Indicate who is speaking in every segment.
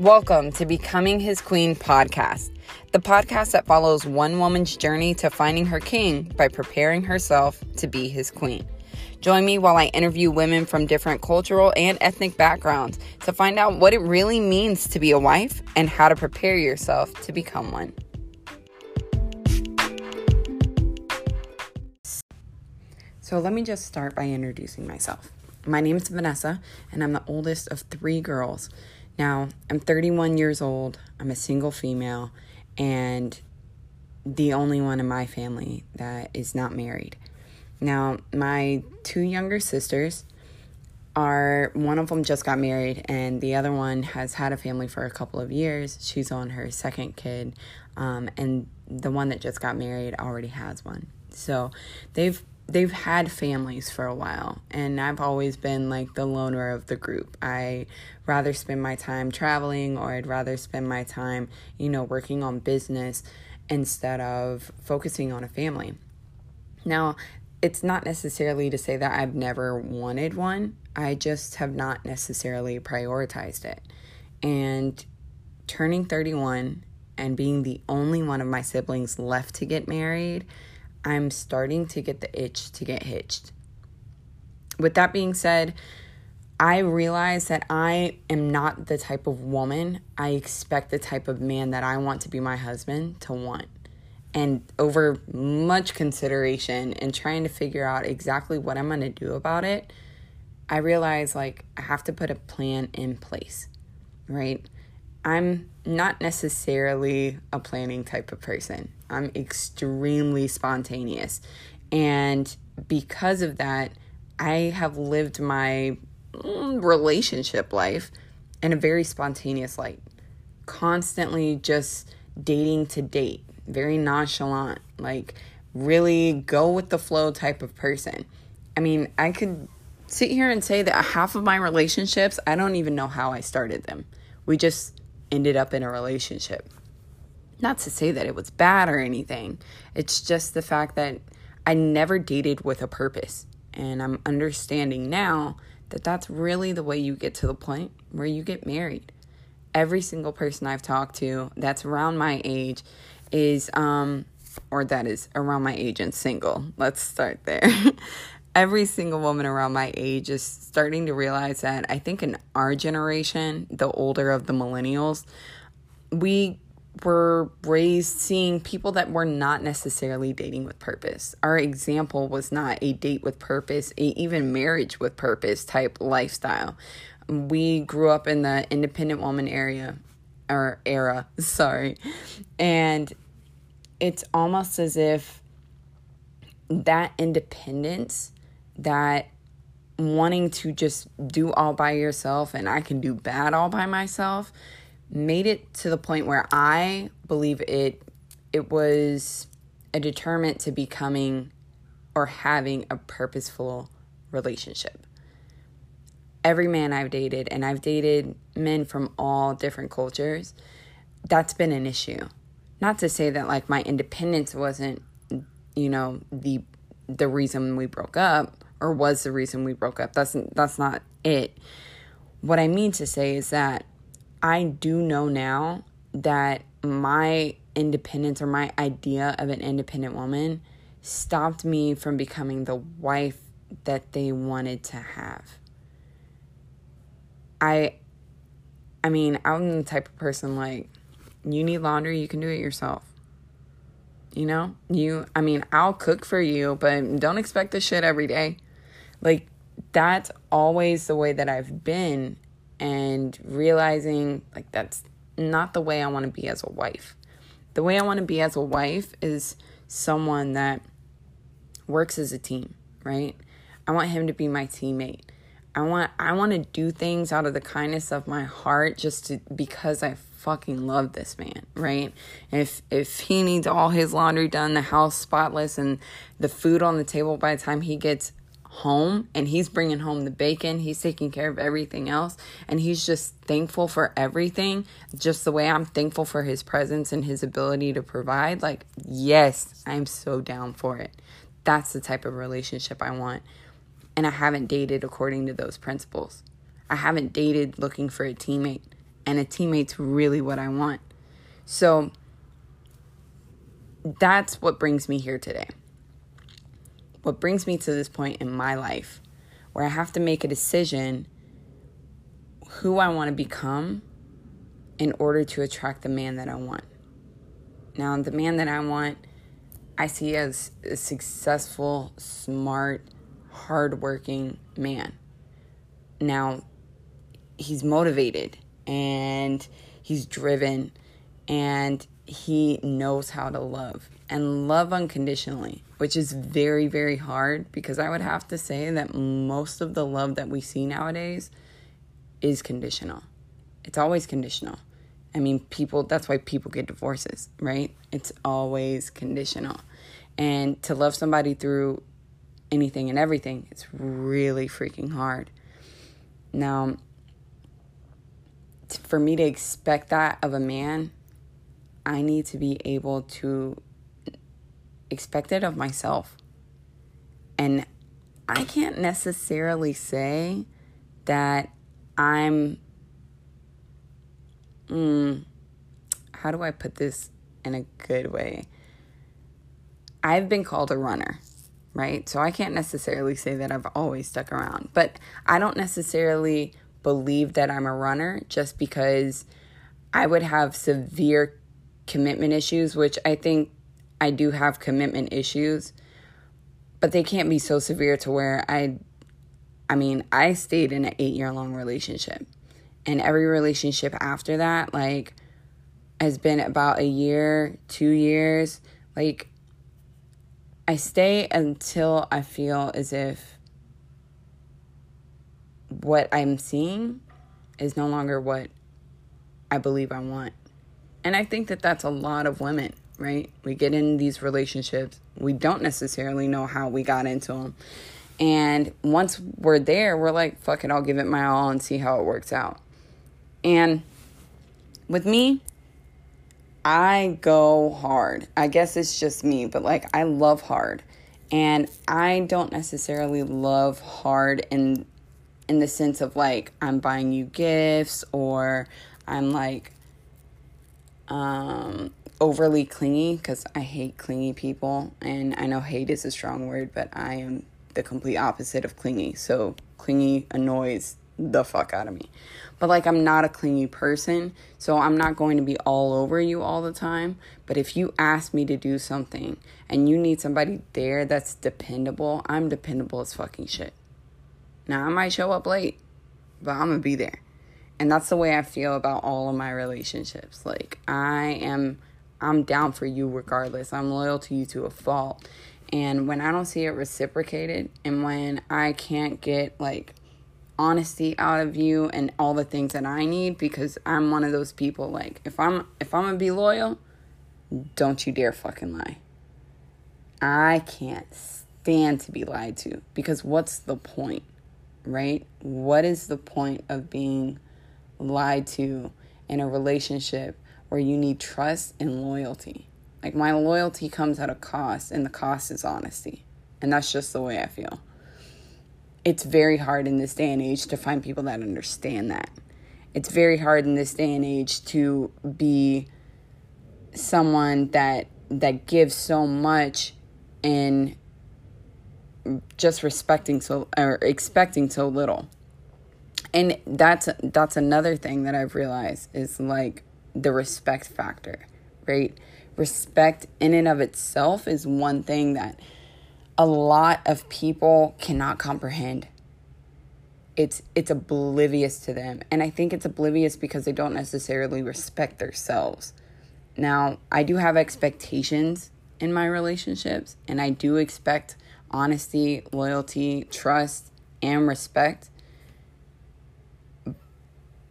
Speaker 1: Welcome to Becoming His Queen podcast, the podcast that follows one woman's journey to finding her king by preparing herself to be his queen. Join me while I interview women from different cultural and ethnic backgrounds to find out what it really means to be a wife and how to prepare yourself to become one. So, let me just start by introducing myself. My name is Vanessa, and I'm the oldest of three girls. Now, I'm 31 years old, I'm a single female, and the only one in my family that is not married. Now, my two younger sisters are one of them just got married, and the other one has had a family for a couple of years. She's on her second kid, um, and the one that just got married already has one. So they've they've had families for a while and I've always been like the loner of the group. I rather spend my time traveling or I'd rather spend my time, you know, working on business instead of focusing on a family. Now, it's not necessarily to say that I've never wanted one. I just have not necessarily prioritized it. And turning 31 and being the only one of my siblings left to get married, I'm starting to get the itch to get hitched. With that being said, I realize that I am not the type of woman I expect the type of man that I want to be my husband to want. And over much consideration and trying to figure out exactly what I'm going to do about it, I realize like I have to put a plan in place, right? I'm not necessarily a planning type of person. I'm extremely spontaneous. And because of that, I have lived my mm, relationship life in a very spontaneous light. Constantly just dating to date, very nonchalant, like really go with the flow type of person. I mean, I could sit here and say that half of my relationships, I don't even know how I started them. We just ended up in a relationship. Not to say that it was bad or anything, it's just the fact that I never dated with a purpose. And I'm understanding now that that's really the way you get to the point where you get married. Every single person I've talked to that's around my age is, um, or that is around my age and single. Let's start there. Every single woman around my age is starting to realize that I think in our generation, the older of the millennials, we were raised seeing people that were not necessarily dating with purpose. Our example was not a date with purpose, a, even marriage with purpose type lifestyle. We grew up in the independent woman area or era, sorry. And it's almost as if that independence, that wanting to just do all by yourself and I can do bad all by myself made it to the point where I believe it it was a deterrent to becoming or having a purposeful relationship. Every man I've dated, and I've dated men from all different cultures, that's been an issue. Not to say that like my independence wasn't, you know, the the reason we broke up or was the reason we broke up. That's that's not it. What I mean to say is that I do know now that my independence or my idea of an independent woman stopped me from becoming the wife that they wanted to have. I I mean, I'm the type of person like you need laundry, you can do it yourself. You know? You I mean, I'll cook for you, but don't expect this shit every day. Like that's always the way that I've been and realizing like that's not the way I want to be as a wife. The way I want to be as a wife is someone that works as a team, right? I want him to be my teammate. I want I want to do things out of the kindness of my heart just to because I fucking love this man, right? If if he needs all his laundry done, the house spotless and the food on the table by the time he gets home and he's bringing home the bacon. He's taking care of everything else. And he's just thankful for everything, just the way I'm thankful for his presence and his ability to provide. Like, yes, I'm so down for it. That's the type of relationship I want. And I haven't dated according to those principles. I haven't dated looking for a teammate. And a teammate's really what I want. So that's what brings me here today. What brings me to this point in my life where I have to make a decision who I want to become in order to attract the man that I want. Now, the man that I want, I see as a successful, smart, hardworking man. Now, he's motivated and he's driven and he knows how to love and love unconditionally, which is very, very hard because I would have to say that most of the love that we see nowadays is conditional. It's always conditional. I mean, people, that's why people get divorces, right? It's always conditional. And to love somebody through anything and everything, it's really freaking hard. Now, for me to expect that of a man I need to be able to expect it of myself. And I can't necessarily say that I'm. Mm, how do I put this in a good way? I've been called a runner, right? So I can't necessarily say that I've always stuck around, but I don't necessarily believe that I'm a runner just because I would have severe commitment issues, which I think I do have commitment issues, but they can't be so severe to where I I mean, I stayed in an 8-year long relationship. And every relationship after that like has been about a year, 2 years. Like I stay until I feel as if what I'm seeing is no longer what I believe I want. And I think that that's a lot of women, right? We get in these relationships, we don't necessarily know how we got into them. And once we're there, we're like, fuck it, I'll give it my all and see how it works out. And with me, I go hard. I guess it's just me, but like I love hard. And I don't necessarily love hard in in the sense of like I'm buying you gifts or I'm like um, overly clingy because I hate clingy people. And I know hate is a strong word, but I am the complete opposite of clingy. So clingy annoys the fuck out of me. But like, I'm not a clingy person, so I'm not going to be all over you all the time. But if you ask me to do something and you need somebody there that's dependable, I'm dependable as fucking shit. Now, I might show up late, but I'm gonna be there. And that's the way I feel about all of my relationships. Like I am I'm down for you regardless. I'm loyal to you to a fault. And when I don't see it reciprocated and when I can't get like honesty out of you and all the things that I need because I'm one of those people like if I'm if I'm going to be loyal, don't you dare fucking lie. I can't stand to be lied to because what's the point? Right? What is the point of being lied to in a relationship where you need trust and loyalty. Like my loyalty comes at a cost, and the cost is honesty. And that's just the way I feel. It's very hard in this day and age to find people that understand that. It's very hard in this day and age to be someone that that gives so much and just respecting so or expecting so little and that's that's another thing that I've realized is like the respect factor, right? Respect in and of itself is one thing that a lot of people cannot comprehend. It's it's oblivious to them. And I think it's oblivious because they don't necessarily respect themselves. Now, I do have expectations in my relationships and I do expect honesty, loyalty, trust, and respect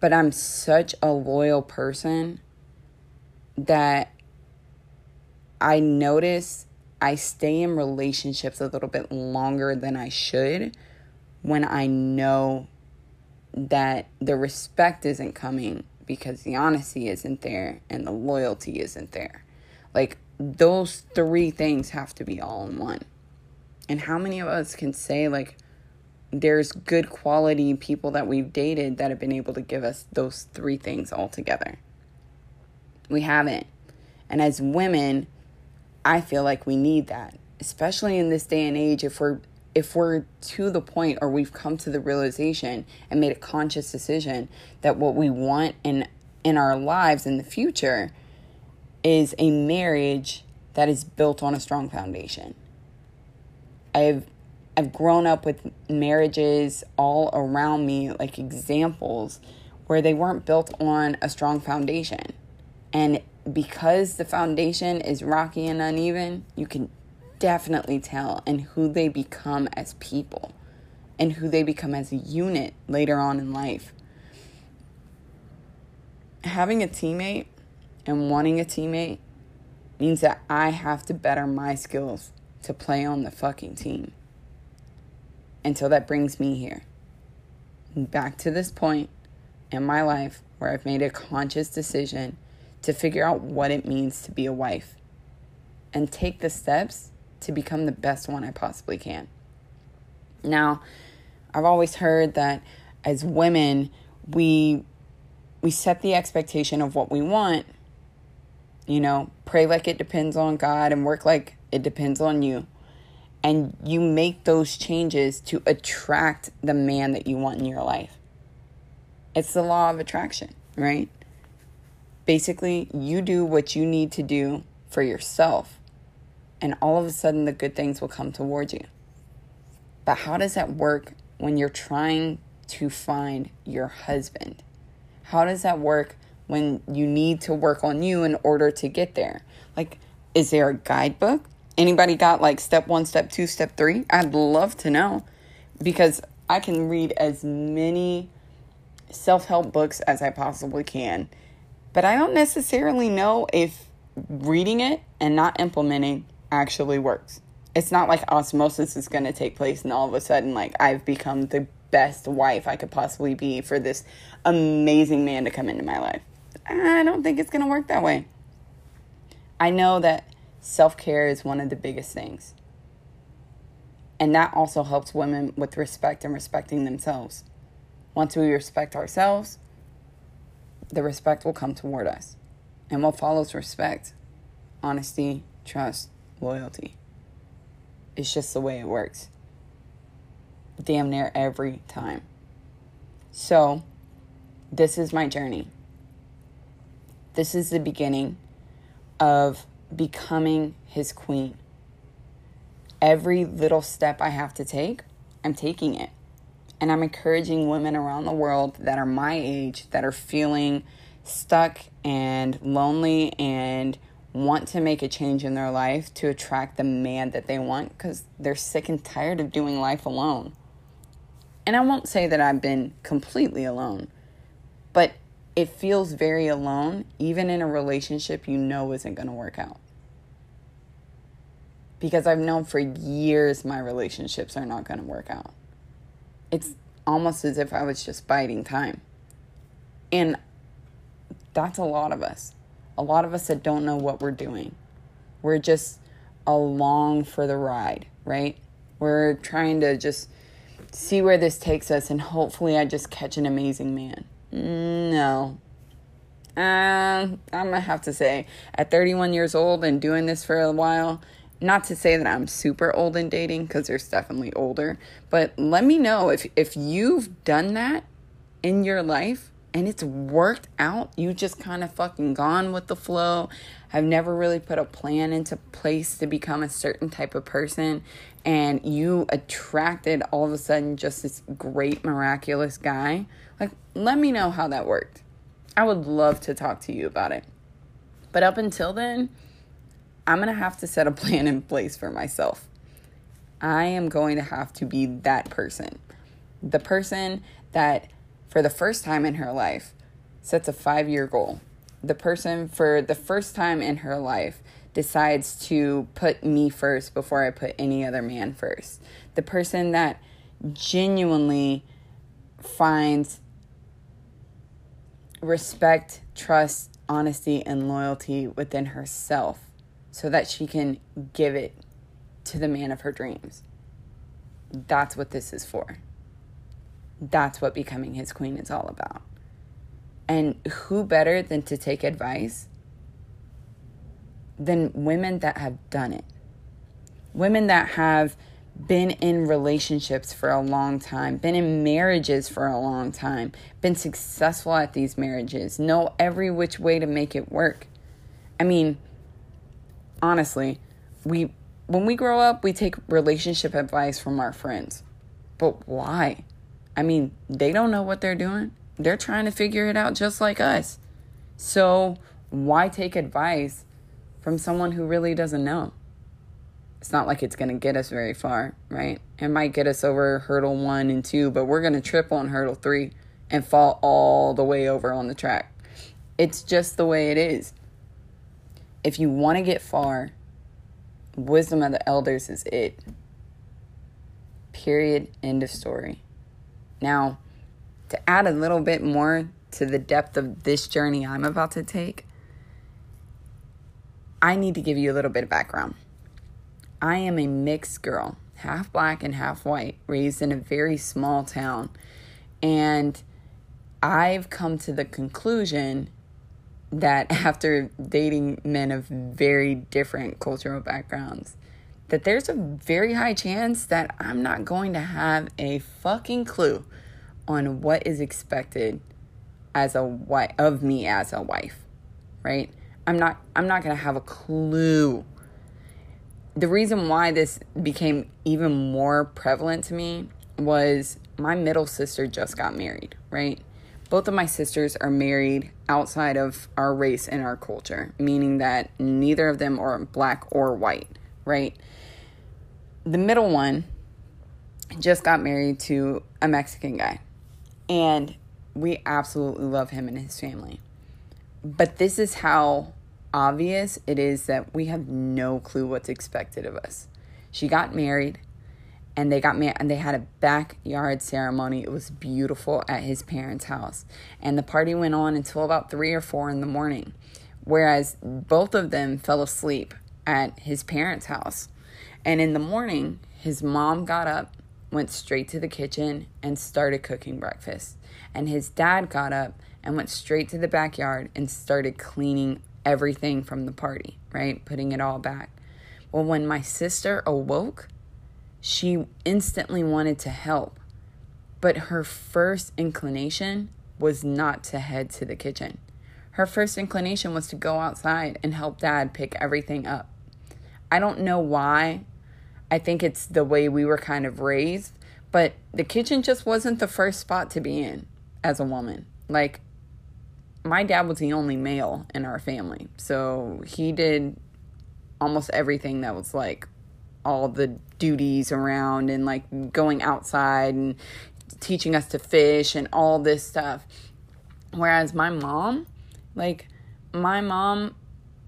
Speaker 1: but I'm such a loyal person that I notice I stay in relationships a little bit longer than I should when I know that the respect isn't coming because the honesty isn't there and the loyalty isn't there. Like those three things have to be all in one. And how many of us can say like there's good quality people that we've dated that have been able to give us those three things all together. We haven't. And as women, I feel like we need that, especially in this day and age if we're if we're to the point or we've come to the realization and made a conscious decision that what we want in in our lives in the future is a marriage that is built on a strong foundation. I've I've grown up with marriages all around me like examples where they weren't built on a strong foundation. And because the foundation is rocky and uneven, you can definitely tell and who they become as people and who they become as a unit later on in life. Having a teammate and wanting a teammate means that I have to better my skills to play on the fucking team. Until that brings me here. Back to this point in my life where I've made a conscious decision to figure out what it means to be a wife and take the steps to become the best one I possibly can. Now, I've always heard that as women, we we set the expectation of what we want. You know, pray like it depends on God and work like it depends on you. And you make those changes to attract the man that you want in your life. It's the law of attraction, right? Basically, you do what you need to do for yourself and all of a sudden the good things will come towards you. But how does that work when you're trying to find your husband? How does that work when you need to work on you in order to get there? Like, is there a guidebook? Anybody got like step one, step two, step three? I'd love to know because I can read as many self help books as I possibly can, but I don't necessarily know if reading it and not implementing actually works. It's not like osmosis is going to take place and all of a sudden, like, I've become the best wife I could possibly be for this amazing man to come into my life. I don't think it's going to work that way. I know that self care is one of the biggest things. And that also helps women with respect and respecting themselves. Once we respect ourselves, the respect will come toward us. And what follows respect? Honesty, trust, loyalty. It's just the way it works. Damn near every time. So, this is my journey. This is the beginning of becoming his queen. Every little step I have to take, I'm taking it. And I'm encouraging women around the world that are my age, that are feeling stuck and lonely and want to make a change in their life to attract the man that they want because they're sick and tired of doing life alone. And I won't say that I've been completely alone, but it feels very alone, even in a relationship you know isn't going to work out. Because I've known for years my relationships are not going to work out. It's almost as if I was just biding time. And that's a lot of us a lot of us that don't know what we're doing. We're just along for the ride, right? We're trying to just see where this takes us and hopefully I just catch an amazing man. No. Uh, I'm gonna have to say, at 31 years old and doing this for a while, not to say that I'm super old in dating because there's definitely older, but let me know if if you've done that in your life and it's worked out. You just kind of fucking gone with the flow. I've never really put a plan into place to become a certain type of person. And you attracted all of a sudden just this great, miraculous guy. Like, let me know how that worked. I would love to talk to you about it. But up until then, I'm going to have to set a plan in place for myself. I am going to have to be that person. The person that for the first time in her life, sets a five year goal. The person, for the first time in her life, decides to put me first before I put any other man first. The person that genuinely finds respect, trust, honesty, and loyalty within herself so that she can give it to the man of her dreams. That's what this is for. that's what becoming his queen is all about. And who better than to take advice than women that have done it? Women that have been in relationships for a long time, been in marriages for a long time, been successful at these marriages, know every which way to make it work. I mean, honestly, we when we grow up, we take relationship advice from our friends. But why? I mean, they don't know what they're doing. They're trying to figure it out just like us. So, why take advice from someone who really doesn't know? It's not like it's going to get us very far, right? It might get us over hurdle one and two, but we're going to trip on hurdle three and fall all the way over on the track. It's just the way it is. If you want to get far, wisdom of the elders is it. Period. End of story. Now, to add a little bit more to the depth of this journey I'm about to take, I need to give you a little bit of background. I am a mixed girl, half black and half white, raised in a very small town. And I've come to the conclusion that after dating men of very different cultural backgrounds, that there's a very high chance that I'm not going to have a fucking clue on what is expected as a wife of me as a wife, right? I'm not I'm not going to have a clue. The reason why this became even more prevalent to me was my middle sister just got married, right? both of my sisters are married outside of our race and our culture, meaning that neither of them are black or white, right? The middle one just got married to a Mexican guy, and we absolutely love him and his family. But this is how obvious it is that we have no clue what's expected of us. She got married and they got married and they had a backyard ceremony. It was beautiful at his parents' house. And the party went on until about three or four in the morning. Whereas both of them fell asleep at his parents' house. And in the morning, his mom got up, went straight to the kitchen, and started cooking breakfast. And his dad got up and went straight to the backyard and started cleaning everything from the party, right? Putting it all back. Well, when my sister awoke, she instantly wanted to help, but her first inclination was not to head to the kitchen. Her first inclination was to go outside and help dad pick everything up. I don't know why. I think it's the way we were kind of raised, but the kitchen just wasn't the first spot to be in as a woman. Like, my dad was the only male in our family, so he did almost everything that was like all the duties around and like going outside and teaching us to fish and all this stuff. Whereas my mom, like my mom,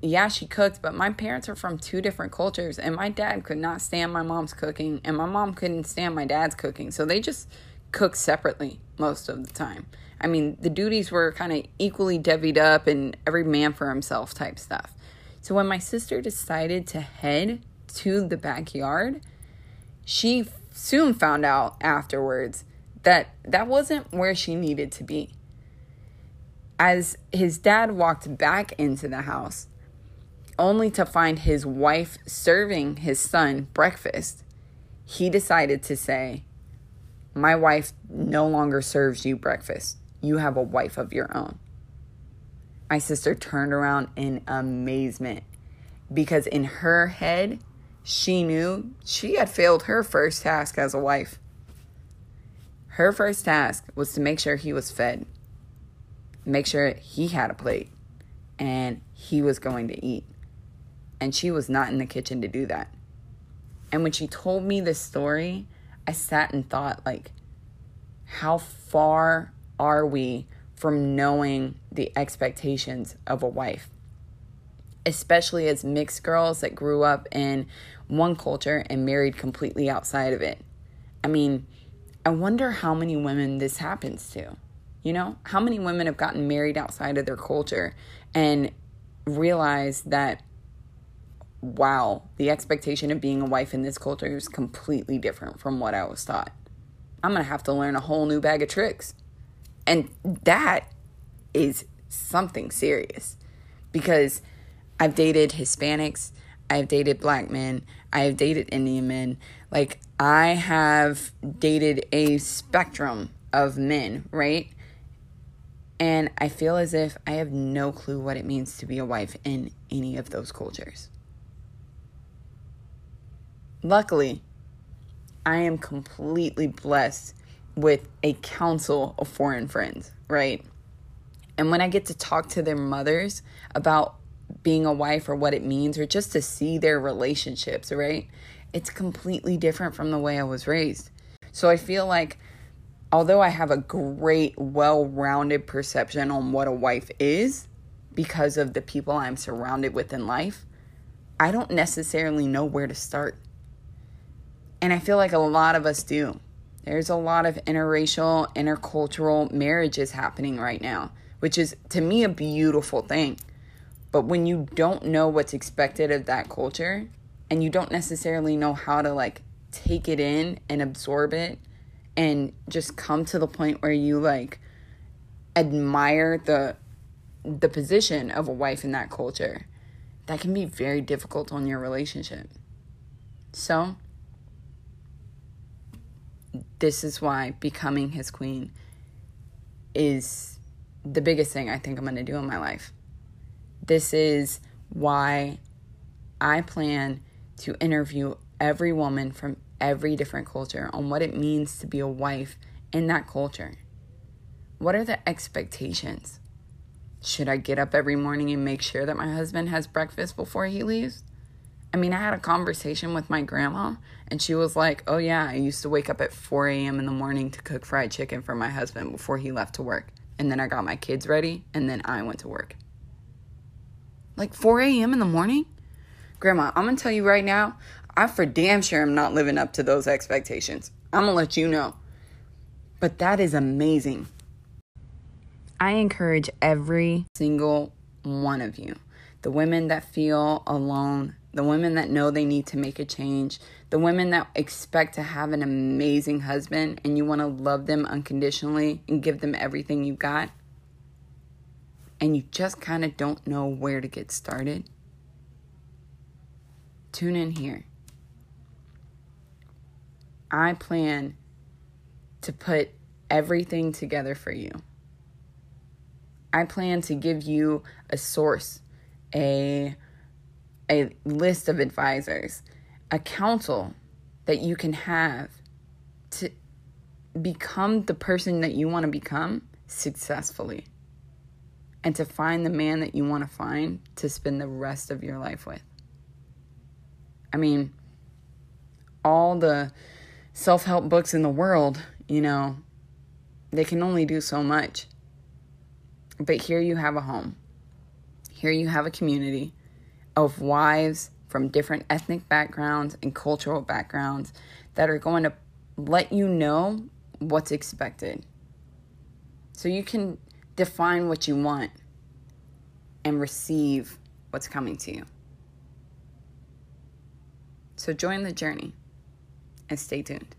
Speaker 1: yeah, she cooked, but my parents are from two different cultures and my dad could not stand my mom's cooking and my mom couldn't stand my dad's cooking. So they just cook separately most of the time. I mean, the duties were kind of equally divvied up and every man for himself type stuff. So when my sister decided to head to the backyard, she soon found out afterwards that that wasn't where she needed to be. As his dad walked back into the house, only to find his wife serving his son breakfast, he decided to say, My wife no longer serves you breakfast. You have a wife of your own. My sister turned around in amazement because in her head, she knew she had failed her first task as a wife. Her first task was to make sure he was fed, make sure he had a plate, and he was going to eat. And she was not in the kitchen to do that. And when she told me this story, I sat and thought, like, how far are we from knowing the expectations of a wife? especially as mixed girls that grew up in one culture and married completely outside of it. I mean, I wonder how many women this happens to. You know, how many women have gotten married outside of their culture and realized that, wow, the expectation of being a wife in this culture is completely different from what I was taught. I'm going to have to learn a whole new bag of tricks. And that is something serious because I've dated Hispanics, I've dated black men, I have dated Indian men. Like, I have dated a spectrum of men, right? And I feel as if I have no clue what it means to be a wife in any of those cultures. Luckily, I am completely blessed with a council of foreign friends, right? And when I get to talk to their mothers about being a wife or what it means, or just to see their relationships, right? It's completely different from the way I was raised. So I feel like although I have a great, well rounded perception on what a wife is because of the people I'm surrounded with in life, I don't necessarily know where to start. And I feel like a lot of us do. There's a lot of interracial, intercultural marriages happening right now, which is to me a beautiful thing. But when you don't know what's expected of that culture and you don't necessarily know how to like take it in and absorb it and just come to the point where you like admire the the position of a wife in that culture that can be very difficult on your relationship so this is why becoming his queen is the biggest thing I think I'm going to do in my life. This is why I plan to interview every woman from every different culture on what it means to be a wife in that culture. What are the expectations? Should I get up every morning and make sure that my husband has breakfast before he leaves? I mean, I had a conversation with my grandma, and she was like, Oh, yeah, I used to wake up at 4 a.m. in the morning to cook fried chicken for my husband before he left to work. And then I got my kids ready, and then I went to work. Like 4 a.m. in the morning? Grandma, I'm gonna tell you right now, I for damn sure am not living up to those expectations. I'm gonna let you know. But that is amazing. I encourage every single one of you, the women that feel alone, the women that know they need to make a change, the women that expect to have an amazing husband and you want to love them unconditionally and give them everything you got, and you just kind of don't know where to get started, tune in here. I plan to put everything together for you. I plan to give you a source, a a list of advisors, a council that you can have to become the person that you want to become successfully and to find the man that you want to find to spend the rest of your life with. I mean, all the self help books in the world, you know, they can only do so much. But here you have a home. Here you have a community of wives from different ethnic backgrounds and cultural backgrounds that are going to let you know what's expected. So you can define what you want and receive what's coming to you. So join the journey and stay tuned.